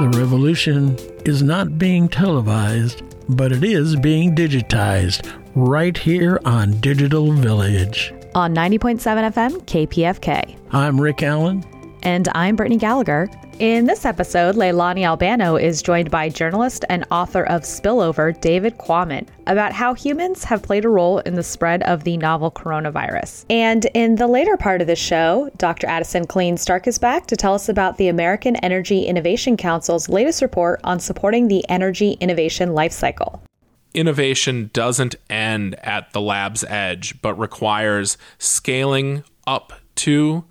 The revolution is not being televised, but it is being digitized right here on Digital Village. On 90.7 FM, KPFK. I'm Rick Allen. And I'm Brittney Gallagher. In this episode, Leilani Albano is joined by journalist and author of Spillover, David Quammen, about how humans have played a role in the spread of the novel coronavirus. And in the later part of the show, Dr. Addison Killean Stark is back to tell us about the American Energy Innovation Council's latest report on supporting the energy innovation lifecycle innovation doesn't end at the lab's edge, but requires scaling up to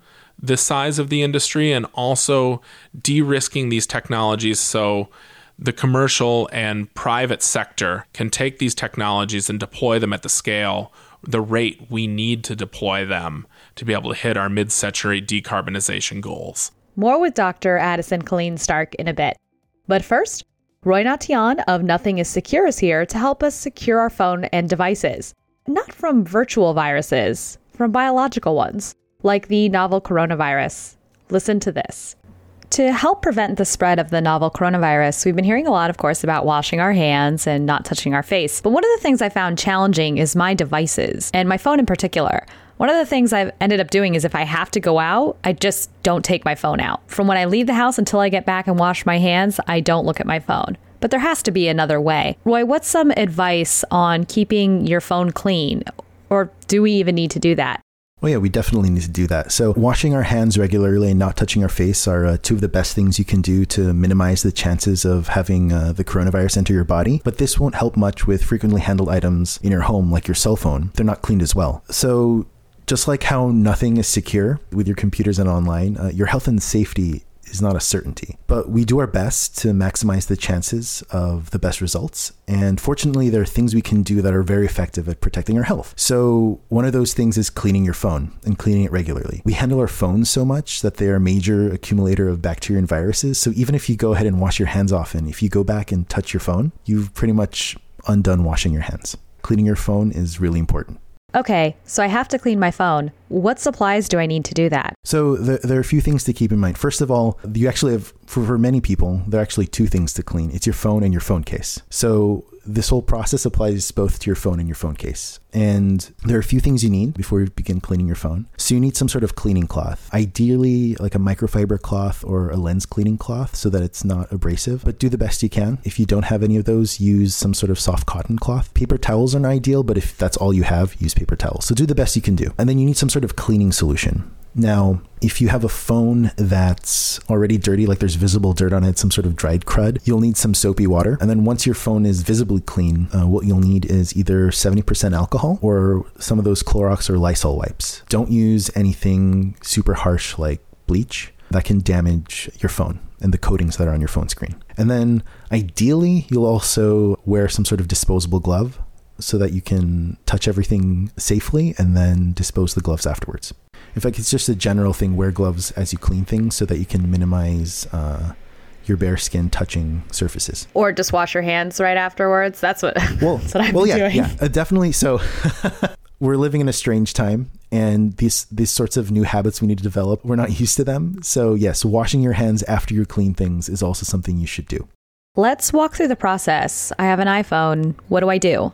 the size of the industry and also de risking these technologies so the commercial and private sector can take these technologies and deploy them at the scale, the rate we need to deploy them to be able to hit our mid century decarbonization goals. More with Dr. Addison Killean Stark in a bit. But first, Roy Natian of Nothing is Secure is here to help us secure our phone and devices. Not from virtual viruses, from biological ones like the novel coronavirus. Listen to this. To help prevent the spread of the novel coronavirus, we've been hearing a lot, of course, about washing our hands and not touching our face. But one of the things I found challenging is my devices, and my phone in particular. One of the things I've ended up doing is if I have to go out, I just don't take my phone out. From when I leave the house until I get back and wash my hands, I don't look at my phone. But there has to be another way. Roy, what's some advice on keeping your phone clean? Or do we even need to do that? Oh, yeah, we definitely need to do that. So, washing our hands regularly and not touching our face are uh, two of the best things you can do to minimize the chances of having uh, the coronavirus enter your body. But this won't help much with frequently handled items in your home, like your cell phone. They're not cleaned as well. So, just like how nothing is secure with your computers and online, uh, your health and safety is not a certainty. But we do our best to maximize the chances of the best results. And fortunately, there are things we can do that are very effective at protecting our health. So, one of those things is cleaning your phone and cleaning it regularly. We handle our phones so much that they are a major accumulator of bacteria and viruses. So, even if you go ahead and wash your hands often, if you go back and touch your phone, you've pretty much undone washing your hands. Cleaning your phone is really important. Okay, so I have to clean my phone. What supplies do I need to do that? So the, there are a few things to keep in mind. First of all, you actually have, for, for many people, there are actually two things to clean. It's your phone and your phone case. So this whole process applies both to your phone and your phone case. And there are a few things you need before you begin cleaning your phone. So you need some sort of cleaning cloth, ideally like a microfiber cloth or a lens cleaning cloth so that it's not abrasive, but do the best you can. If you don't have any of those, use some sort of soft cotton cloth. Paper towels aren't ideal, but if that's all you have, use paper towels. So do the best you can do. And then you need some sort of cleaning solution. Now, if you have a phone that's already dirty, like there's visible dirt on it, some sort of dried crud, you'll need some soapy water. And then once your phone is visibly clean, uh, what you'll need is either 70% alcohol or some of those Clorox or Lysol wipes. Don't use anything super harsh like bleach that can damage your phone and the coatings that are on your phone screen. And then ideally, you'll also wear some sort of disposable glove so that you can touch everything safely and then dispose the gloves afterwards. In fact, it's just a general thing. Wear gloves as you clean things so that you can minimize uh, your bare skin touching surfaces. Or just wash your hands right afterwards. That's what. Well, that's what I've well, yeah, doing. yeah, uh, definitely. So. we're living in a strange time and these these sorts of new habits we need to develop we're not used to them so yes washing your hands after you clean things is also something you should do let's walk through the process i have an iphone what do i do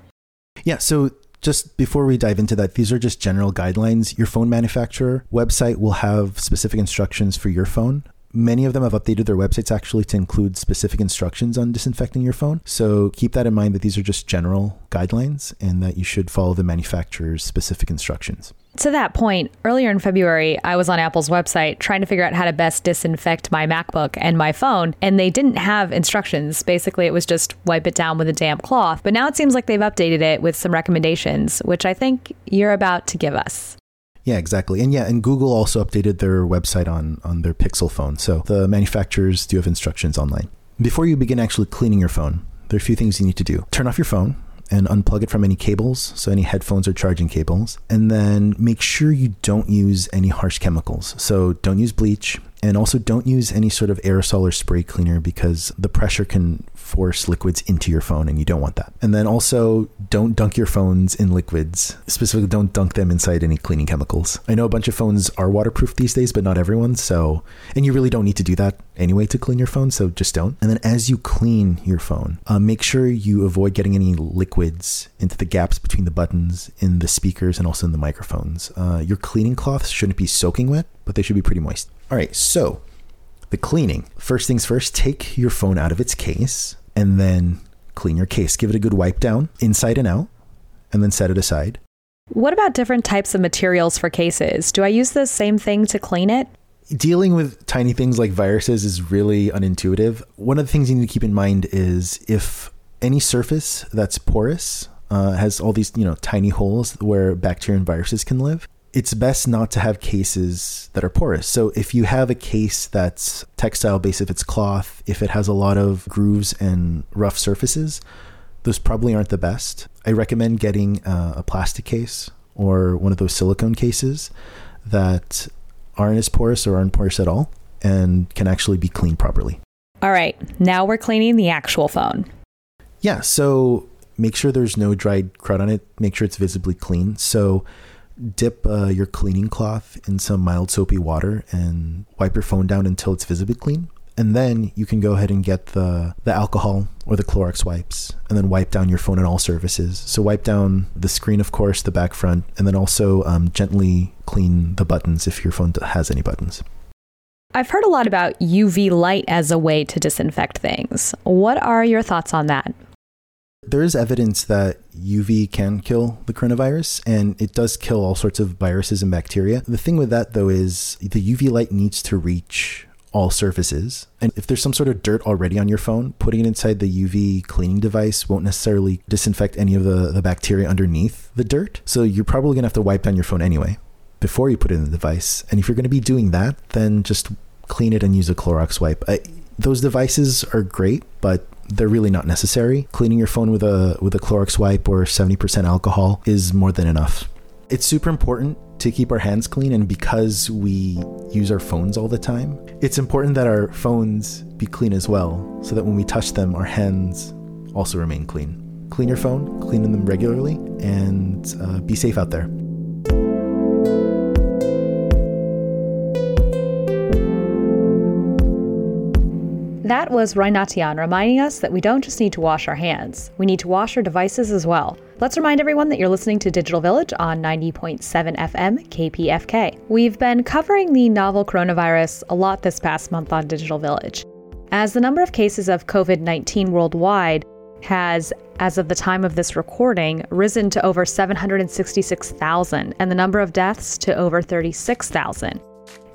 yeah so just before we dive into that, these are just general guidelines. Your phone manufacturer website will have specific instructions for your phone. Many of them have updated their websites actually to include specific instructions on disinfecting your phone. So keep that in mind that these are just general guidelines and that you should follow the manufacturer's specific instructions. To that point, earlier in February, I was on Apple's website trying to figure out how to best disinfect my MacBook and my phone, and they didn't have instructions. Basically, it was just wipe it down with a damp cloth. But now it seems like they've updated it with some recommendations, which I think you're about to give us. Yeah, exactly. And yeah, and Google also updated their website on on their Pixel phone. So the manufacturers do have instructions online. Before you begin actually cleaning your phone, there are a few things you need to do. Turn off your phone and unplug it from any cables, so any headphones or charging cables. And then make sure you don't use any harsh chemicals. So don't use bleach And also don't use any sort of aerosol or spray cleaner because the pressure can force liquids into your phone and you don't want that. And then also don't dunk your phones in liquids. Specifically, don't dunk them inside any cleaning chemicals. I know a bunch of phones are waterproof these days, but not everyone. So, and you really don't need to do that anyway to clean your phone. So just don't. And then as you clean your phone, uh, make sure you avoid getting any liquids into the gaps between the buttons in the speakers and also in the microphones. Uh, your cleaning cloths shouldn't be soaking wet, but they should be pretty moist. All right. So the cleaning. First things first, take your phone out of its case and then clean your case. Give it a good wipe down inside and out, and then set it aside. What about different types of materials for cases? Do I use the same thing to clean it? Dealing with tiny things like viruses is really unintuitive. One of the things you need to keep in mind is if any surface that's porous uh, has all these, you know, tiny holes where bacteria and viruses can live, it's best not to have cases that are porous. So if you have a case that's textile based, if it's cloth, if it has a lot of grooves and rough surfaces, those probably aren't the best. I recommend getting uh, a plastic case or one of those silicone cases that aren't as porous or aren't porous at all and can actually be cleaned properly. All right, now we're cleaning the actual phone. Yeah, so make sure there's no dried crud on it. Make sure it's visibly clean. So dip uh, your cleaning cloth in some mild soapy water and wipe your phone down until it's visibly clean. And then you can go ahead and get the, the alcohol or the Clorox wipes and then wipe down your phone in all surfaces. So wipe down the screen, of course, the back front, and then also um, gently clean the buttons if your phone has any buttons. I've heard a lot about UV light as a way to disinfect things. What are your thoughts on that? There is evidence that UV can kill the coronavirus and it does kill all sorts of viruses and bacteria. The thing with that though is the UV light needs to reach all surfaces. And if there's some sort of dirt already on your phone, putting it inside the UV cleaning device won't necessarily disinfect any of the, the bacteria underneath the dirt. So you're probably going to have to wipe down your phone anyway before you put it in the device. And if you're going to be doing that, then just clean it and use a Clorox wipe. I, those devices are great, but they're really not necessary. Cleaning your phone with a with a Clorox wipe or 70% alcohol is more than enough. It's super important to keep our hands clean and because we use our phones all the time, it's important that our phones be clean as well so that when we touch them our hands also remain clean. Clean your phone, clean them regularly and uh, be safe out there. That was Roy Natian reminding us that we don't just need to wash our hands, we need to wash our devices as well. Let's remind everyone that you're listening to Digital Village on 90.7 FM KPFK. We've been covering the novel coronavirus a lot this past month on Digital Village. As the number of cases of COVID 19 worldwide has, as of the time of this recording, risen to over 766,000 and the number of deaths to over 36,000.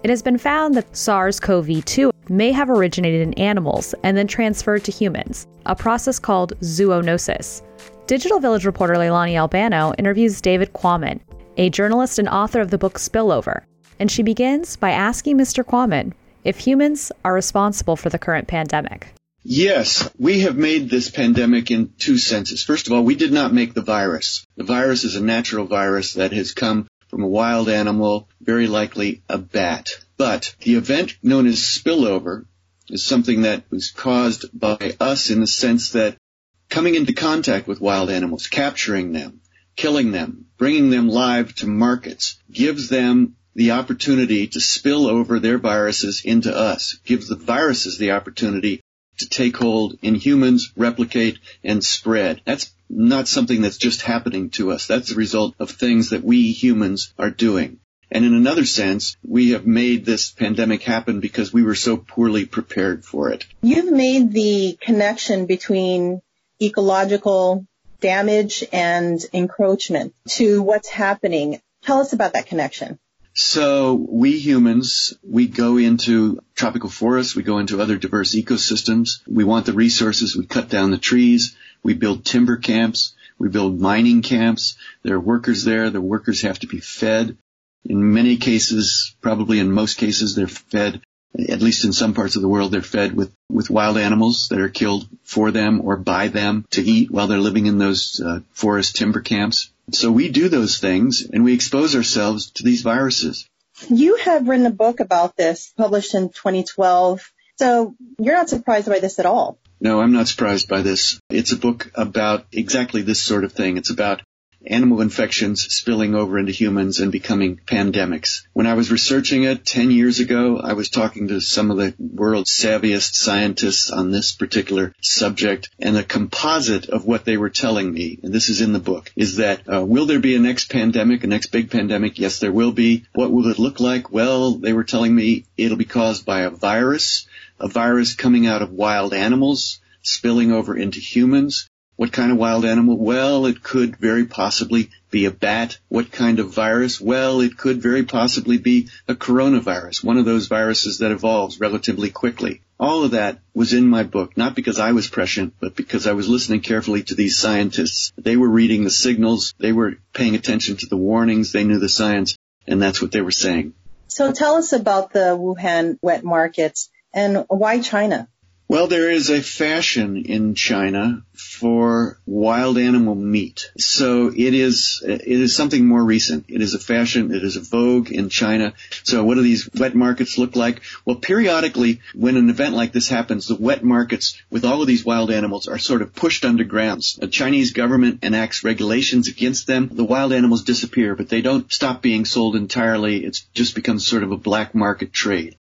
It has been found that SARS CoV 2 may have originated in animals and then transferred to humans, a process called zoonosis. Digital Village reporter Leilani Albano interviews David Quammen, a journalist and author of the book Spillover, and she begins by asking Mr. Quammen if humans are responsible for the current pandemic. Yes, we have made this pandemic in two senses. First of all, we did not make the virus. The virus is a natural virus that has come from a wild animal, very likely a bat. But the event known as spillover is something that was caused by us in the sense that coming into contact with wild animals, capturing them, killing them, bringing them live to markets, gives them the opportunity to spill over their viruses into us, gives the viruses the opportunity to take hold in humans, replicate, and spread. That's not something that's just happening to us. That's the result of things that we humans are doing. And in another sense, we have made this pandemic happen because we were so poorly prepared for it. You've made the connection between ecological damage and encroachment to what's happening. Tell us about that connection. So we humans, we go into tropical forests, we go into other diverse ecosystems. We want the resources, we cut down the trees, we build timber camps, we build mining camps. There are workers there, the workers have to be fed. In many cases, probably in most cases, they're fed, at least in some parts of the world, they're fed with, with wild animals that are killed for them or by them to eat while they're living in those uh, forest timber camps. So we do those things and we expose ourselves to these viruses. You have written a book about this, published in 2012. So you're not surprised by this at all. No, I'm not surprised by this. It's a book about exactly this sort of thing. It's about animal infections spilling over into humans and becoming pandemics. When I was researching it 10 years ago, I was talking to some of the world's savviest scientists on this particular subject, and the composite of what they were telling me, and this is in the book, is that uh, will there be a next pandemic, a next big pandemic? Yes, there will be. What will it look like? Well, they were telling me it'll be caused by a virus, a virus coming out of wild animals, spilling over into humans. What kind of wild animal? Well, it could very possibly be a bat. What kind of virus? Well, it could very possibly be a coronavirus, one of those viruses that evolves relatively quickly. All of that was in my book, not because I was prescient, but because I was listening carefully to these scientists. They were reading the signals, they were paying attention to the warnings, they knew the science, and that's what they were saying. So tell us about the Wuhan wet markets and why China? Well, there is a fashion in China for wild animal meat. So it is, it is something more recent. It is a fashion. It is a vogue in China. So what do these wet markets look like? Well, periodically when an event like this happens, the wet markets with all of these wild animals are sort of pushed underground. The Chinese government enacts regulations against them. The wild animals disappear, but they don't stop being sold entirely. It just becomes sort of a black market trade.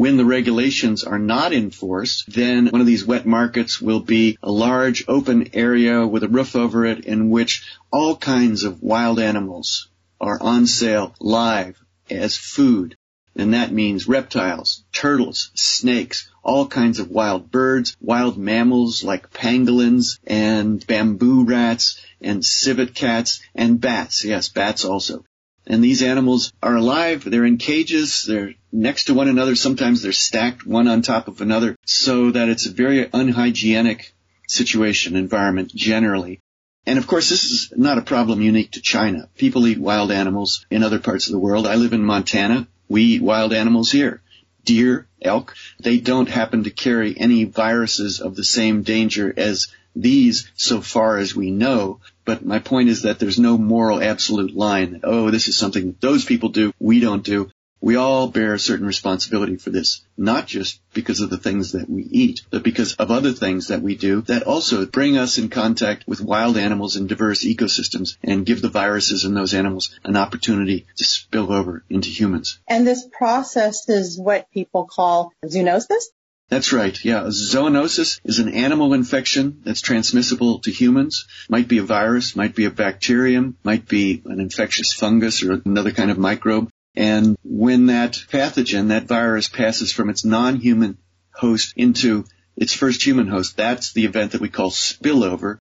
When the regulations are not in force, then one of these wet markets will be a large open area with a roof over it in which all kinds of wild animals are on sale live as food. And that means reptiles, turtles, snakes, all kinds of wild birds, wild mammals like pangolins and bamboo rats and civet cats and bats. Yes, bats also. And these animals are alive. They're in cages. They're next to one another. Sometimes they're stacked one on top of another so that it's a very unhygienic situation, environment generally. And of course, this is not a problem unique to China. People eat wild animals in other parts of the world. I live in Montana. We eat wild animals here. Deer, elk, they don't happen to carry any viruses of the same danger as these so far as we know. But my point is that there's no moral absolute line oh, this is something those people do, we don't do. We all bear a certain responsibility for this, not just because of the things that we eat, but because of other things that we do that also bring us in contact with wild animals in diverse ecosystems and give the viruses in those animals an opportunity to spill over into humans. And this process is what people call zoonosis? That's right. Yeah. Zoonosis is an animal infection that's transmissible to humans. Might be a virus, might be a bacterium, might be an infectious fungus or another kind of microbe. And when that pathogen, that virus passes from its non-human host into its first human host, that's the event that we call spillover.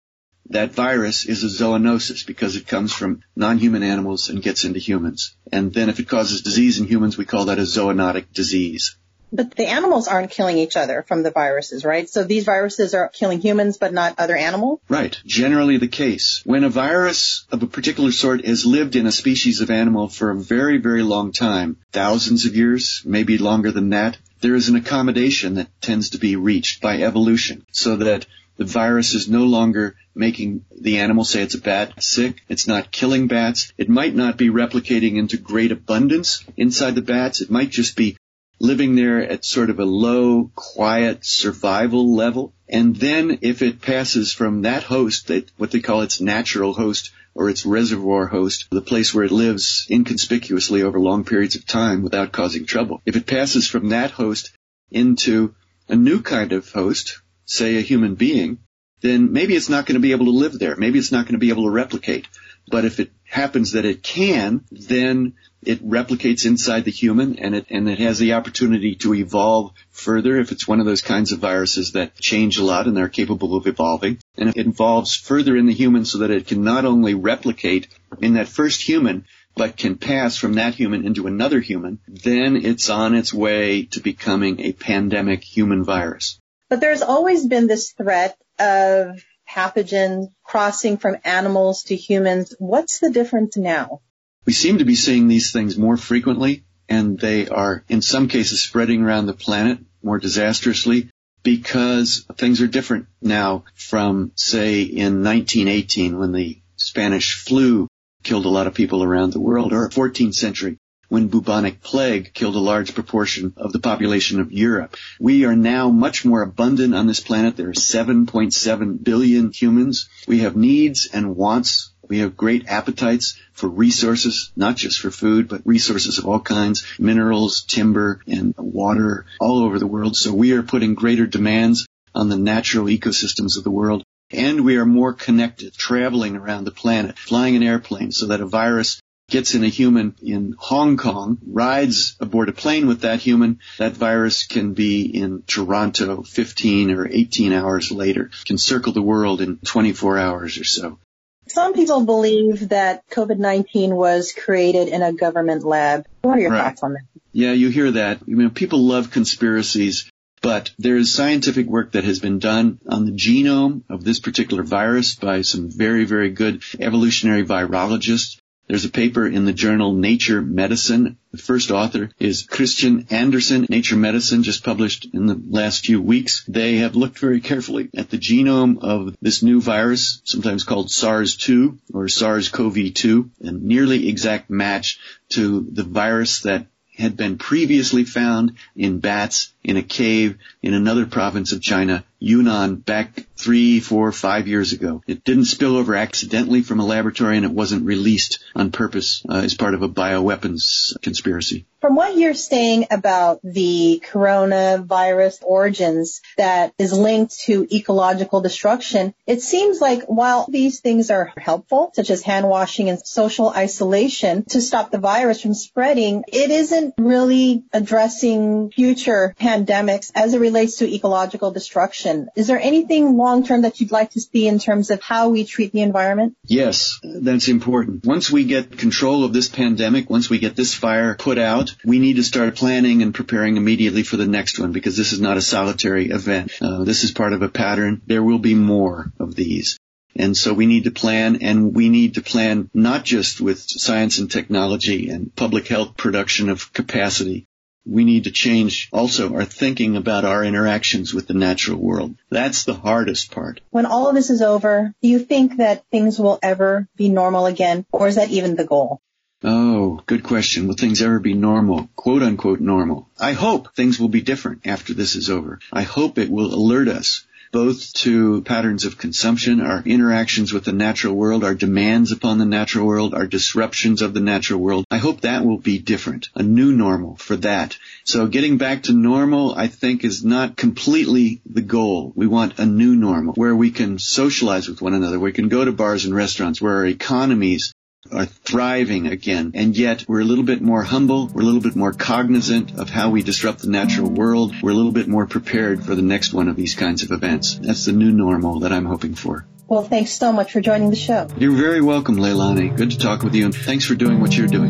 That virus is a zoonosis because it comes from non-human animals and gets into humans. And then if it causes disease in humans, we call that a zoonotic disease. But the animals aren't killing each other from the viruses, right? So these viruses are killing humans but not other animals? Right. Generally the case. When a virus of a particular sort has lived in a species of animal for a very, very long time, thousands of years, maybe longer than that, there is an accommodation that tends to be reached by evolution so that the virus is no longer making the animal, say it's a bat, sick. It's not killing bats. It might not be replicating into great abundance inside the bats. It might just be living there at sort of a low, quiet survival level. And then if it passes from that host, that what they call its natural host or its reservoir host, the place where it lives inconspicuously over long periods of time without causing trouble. If it passes from that host into a new kind of host, say a human being, then maybe it's not going to be able to live there. Maybe it's not going to be able to replicate. But if it happens that it can, then it replicates inside the human and it, and it has the opportunity to evolve further if it's one of those kinds of viruses that change a lot and they're capable of evolving. And it evolves further in the human so that it can not only replicate in that first human, but can pass from that human into another human, then it's on its way to becoming a pandemic human virus. But there's always been this threat of pathogens crossing from animals to humans. What's the difference now? We seem to be seeing these things more frequently, and they are in some cases spreading around the planet more disastrously because things are different now from, say, in 1918 when the Spanish flu killed a lot of people around the world, or 14th century when bubonic plague killed a large proportion of the population of Europe. We are now much more abundant on this planet. There are 7.7 billion humans. We have needs and wants. We have great appetites for resources, not just for food, but resources of all kinds, minerals, timber, and water all over the world. So we are putting greater demands on the natural ecosystems of the world. And we are more connected, traveling around the planet, flying in airplanes so that a virus gets in a human in Hong Kong, rides aboard a plane with that human, that virus can be in Toronto 15 or 18 hours later, can circle the world in 24 hours or so. Some people believe that COVID-19 was created in a government lab. What are your right. thoughts on that? Yeah, you hear that. You know, people love conspiracies, but there's scientific work that has been done on the genome of this particular virus by some very, very good evolutionary virologists. There's a paper in the journal Nature Medicine. The first author is Christian Andersen, Nature Medicine, just published in the last few weeks. They have looked very carefully at the genome of this new virus, sometimes called SARS-2 or SARS-CoV-2, a nearly exact match to the virus that had been previously found in bats in a cave in another province of China, Yunnan, back three, four, five years ago. It didn't spill over accidentally from a laboratory and it wasn't released on purpose uh, as part of a bioweapons conspiracy. From what you're saying about the coronavirus origins that is linked to ecological destruction, it seems like while these things are helpful, such as hand washing and social isolation to stop the virus from spreading, it isn't really addressing future pandemics as it relates to ecological destruction. Is there anything long term that you'd like to see in terms of how we treat the environment? Yes, that's important. Once we get control of this pandemic, once we get this fire put out, we need to start planning and preparing immediately for the next one because this is not a solitary event. Uh, this is part of a pattern. There will be more of these. And so we need to plan and we need to plan not just with science and technology and public health production of capacity, we need to change also our thinking about our interactions with the natural world. That's the hardest part. When all of this is over, do you think that things will ever be normal again, or is that even the goal? Oh, good question. Will things ever be normal? Quote unquote normal. I hope things will be different after this is over. I hope it will alert us both to patterns of consumption, our interactions with the natural world, our demands upon the natural world, our disruptions of the natural world. I hope that will be different, a new normal for that. So getting back to normal, I think is not completely the goal. We want a new normal where we can socialize with one another. We can go to bars and restaurants where our economies are thriving again. And yet we're a little bit more humble. We're a little bit more cognizant of how we disrupt the natural world. We're a little bit more prepared for the next one of these kinds of events. That's the new normal that I'm hoping for. Well, thanks so much for joining the show. You're very welcome, Leilani. Good to talk with you and thanks for doing what you're doing.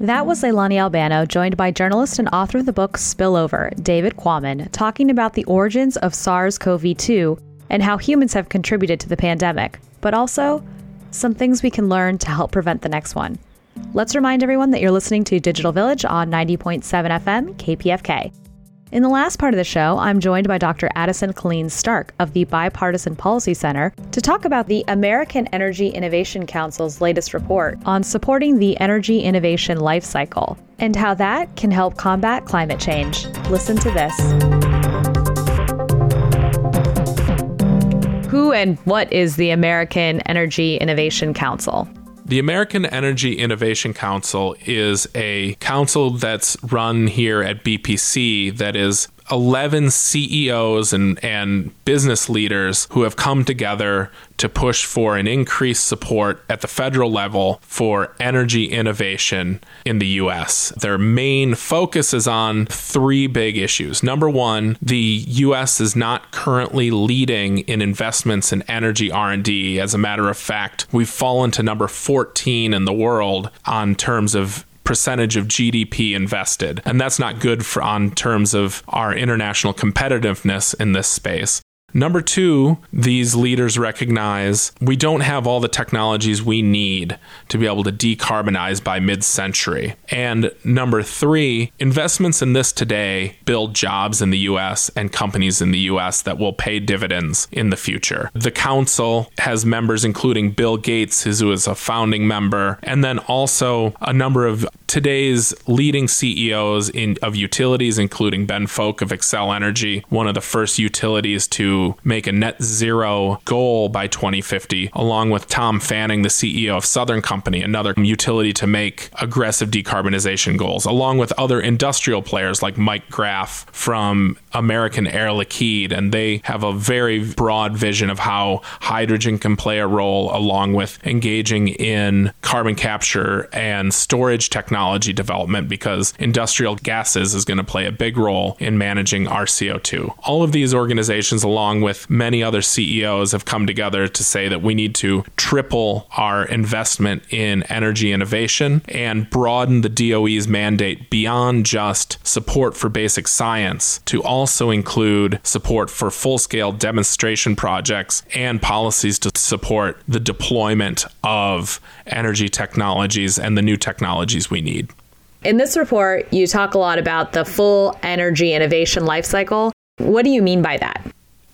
That was Leilani Albano, joined by journalist and author of the book Spillover, David Quammen, talking about the origins of SARS CoV 2 and how humans have contributed to the pandemic but also some things we can learn to help prevent the next one. Let's remind everyone that you're listening to Digital Village on 90.7 FM KPFK. In the last part of the show, I'm joined by Dr. Addison Killean Stark of the Bipartisan Policy Center to talk about the American Energy Innovation Council's latest report on supporting the energy innovation life cycle and how that can help combat climate change. Listen to this. Who and what is the American Energy Innovation Council? The American Energy Innovation Council is a council that's run here at BPC that is 11 CEOs and, and business leaders who have come together to push for an increased support at the federal level for energy innovation in the US. Their main focus is on three big issues. Number 1, the US is not currently leading in investments in energy R&D. As a matter of fact, we've fallen to number 14 in the world on terms of percentage of GDP invested. And that's not good for on terms of our international competitiveness in this space. Number two, these leaders recognize we don't have all the technologies we need to be able to decarbonize by mid century. And number three, investments in this today build jobs in the US and companies in the US that will pay dividends in the future. The council has members including Bill Gates, who is a founding member, and then also a number of today's leading CEOs in, of utilities, including Ben Fowke of Xcel Energy, one of the first utilities to make a net zero goal by 2050, along with Tom Fanning, the CEO of Southern Company, another utility to make aggressive decarbonization goals, along with other industrial players like Mike Graff from American Air Liquide. And they have a very broad vision of how hydrogen can play a role, along with engaging in carbon capture and storage technology development, because industrial gases is going to play a big role in managing our CO2. All of these organizations, along along with many other CEOs, have come together to say that we need to triple our investment in energy innovation and broaden the DOE's mandate beyond just support for basic science to also include support for full scale demonstration projects and policies to support the deployment of energy technologies and the new technologies we need. In this report, you talk a lot about the full energy innovation lifecycle. What do you mean by that?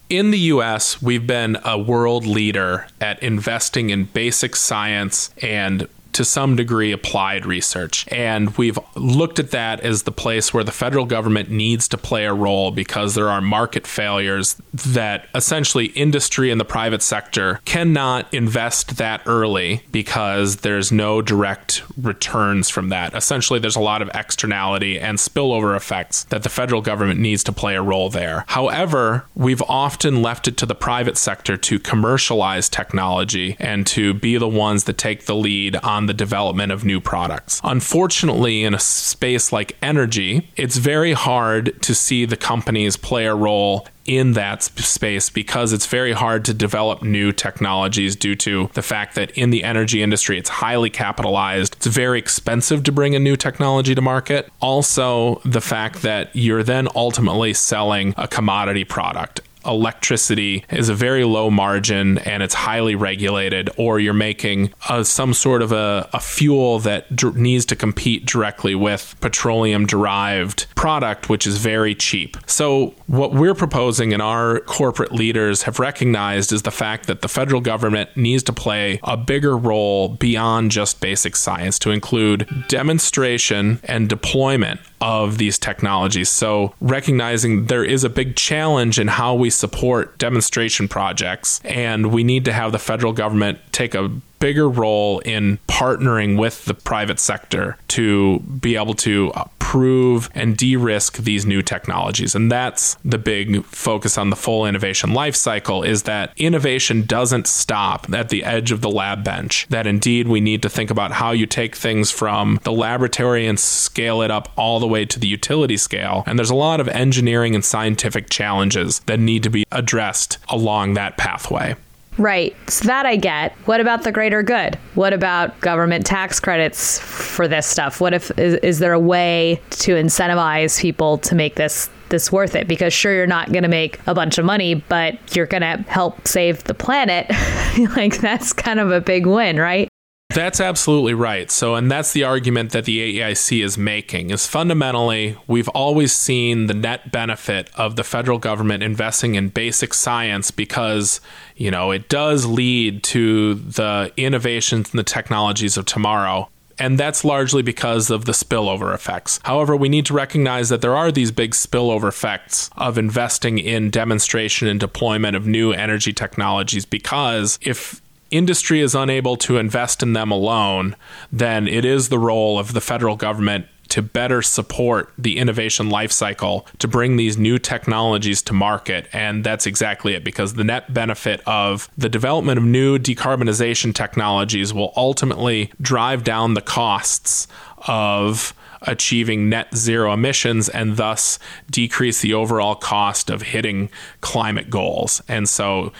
In the US, we've been a world leader at investing in basic science and to some degree applied research. And we've looked at that as the place where the federal government needs to play a role because there are market failures that essentially industry and the private sector cannot invest that early because there's no direct returns from that. Essentially, there's a lot of externality and spillover effects that the federal government needs to play a role there. However, we've often left it to the private sector to commercialize technology and to be the ones that take the lead on the development of new products. Unfortunately, in a space like energy, it's very hard to see the companies play a role in that space because it's very hard to develop new technologies due to the fact that in the energy industry it's highly capitalized. It's very expensive to bring a new technology to market. Also, the fact that you're then ultimately selling a commodity product electricity is a very low margin and it's highly regulated, or you're making uh, some sort of a, a fuel that needs to compete directly with petroleum derived product, which is very cheap. So, what we're proposing and our corporate leaders have recognized is the fact that the federal government needs to play a bigger role beyond just basic science to include demonstration and deployment of these technologies. So, recognizing there is a big challenge in how we support demonstration projects, and we need to have the federal government take a bigger role in partnering with the private sector to be able to prove and de-risk these new technologies. And that's the big focus on the full innovation life cycle is that innovation doesn't stop at the edge of the lab bench that indeed we need to think about how you take things from the laboratory and scale it up all the way to the utility scale. And there's a lot of engineering and scientific challenges that need to be addressed along that pathway Right. So that I get. What about the greater good? What about government tax credits for this stuff? What if is, is there a way to incentivize people to make this this worth it? Because sure you're not going to make a bunch of money, but you're going to help save the planet. like that's kind of a big win, right? That's absolutely right. So, and that's the argument that the AEIC is making is fundamentally we've always seen the net benefit of the federal government investing in basic science because, you know, it does lead to the innovations and the technologies of tomorrow. And that's largely because of the spillover effects. However, we need to recognize that there are these big spillover effects of investing in demonstration and deployment of new energy technologies because if industry is unable to invest in them alone, then it is the role of the federal government to better support the innovation lifecycle to bring these new technologies to market. And that's exactly it, because the net benefit of the development of new decarbonization technologies will ultimately drive down the costs of achieving net zero emissions and thus decrease the overall cost of hitting climate goals. And so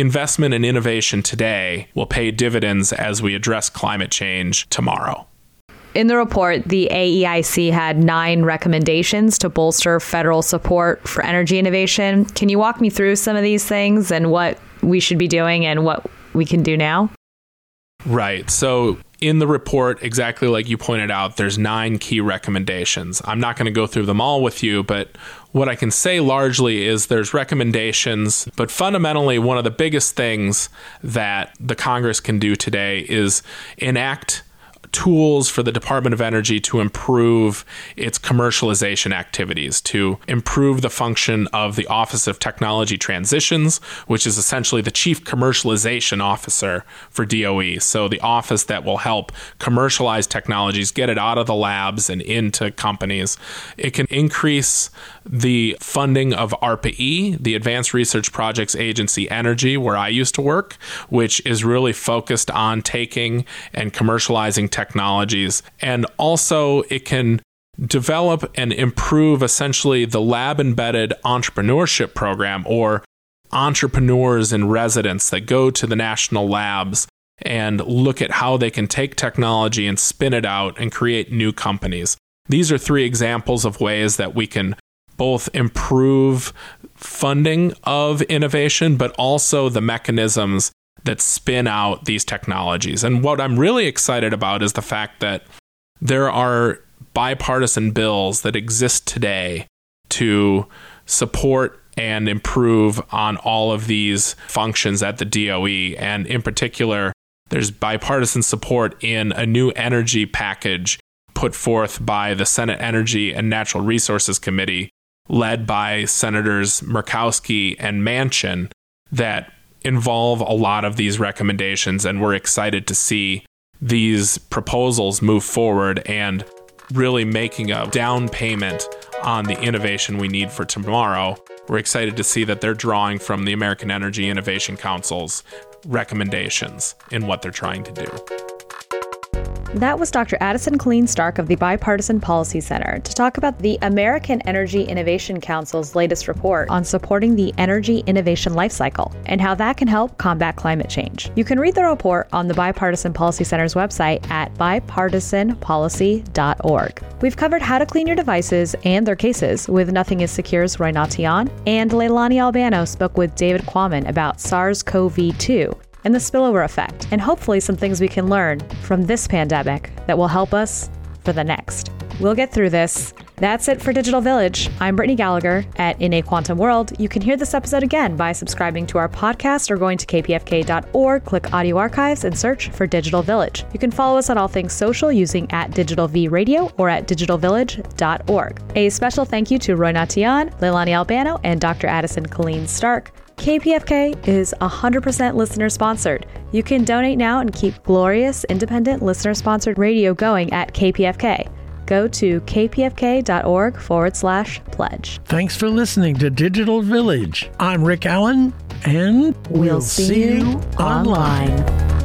investment and innovation today will pay dividends as we address climate change tomorrow. In the report, the AEIC had nine recommendations to bolster federal support for energy innovation. Can you walk me through some of these things and what we should be doing and what we can do now? Right. So, in the report, exactly like you pointed out, there's nine key recommendations. I'm not going to go through them all with you, but what I can say largely is there's recommendations, but fundamentally, one of the biggest things that the Congress can do today is enact tools for the Department of Energy to improve its commercialization activities, to improve the function of the Office of Technology Transitions, which is essentially the chief commercialization officer for DOE. So, the office that will help commercialize technologies, get it out of the labs and into companies. It can increase the funding of ARPA-E, the Advanced Research Projects Agency Energy, where I used to work, which is really focused on taking and commercializing technologies. And also, it can develop and improve essentially the lab embedded entrepreneurship program or entrepreneurs in residence that go to the national labs and look at how they can take technology and spin it out and create new companies. These are three examples of ways that we can both improve funding of innovation, but also the mechanisms that spin out these technologies. And what I'm really excited about is the fact that there are bipartisan bills that exist today to support and improve on all of these functions at the DOE. And in particular, there's bipartisan support in a new energy package put forth by the Senate Energy and Natural Resources Committee led by Senators Murkowski and Manchin that involve a lot of these recommendations. And we're excited to see these proposals move forward and really making a down payment on the innovation we need for tomorrow. We're excited to see that they're drawing from the American Energy Innovation Council's recommendations in what they're trying to do. That was Dr. Addison Killean Stark of the Bipartisan Policy Center to talk about the American Energy Innovation Council's latest report on supporting the energy innovation lifecycle and how that can help combat climate change. You can read the report on the Bipartisan Policy Center's website at bipartisanpolicy.org. We've covered how to clean your devices and their cases with Nothing is Secure's Roy Natian, and Leilani Albano spoke with David Quammen about SARS CoV 2 and the spillover effect, and hopefully some things we can learn from this pandemic that will help us for the next. We'll get through this. That's it for Digital Village. I'm Brittney Gallagher at In a Quantum World. You can hear this episode again by subscribing to our podcast or going to kpfk.org, click audio archives, and search for Digital Village. You can follow us on all things social using at Digital V Radio or at digitalvillage.org. A special thank you to Roy Natian, Leilani Albano, and Dr. Addison Killean Stark. KPFK is 100% listener sponsored. You can donate now and keep glorious, independent, listener sponsored radio going at KPFK. Go to kpfk.org forward slash pledge. Thanks for listening to Digital Village. I'm Rick Allen, and we'll, we'll see, you online. online.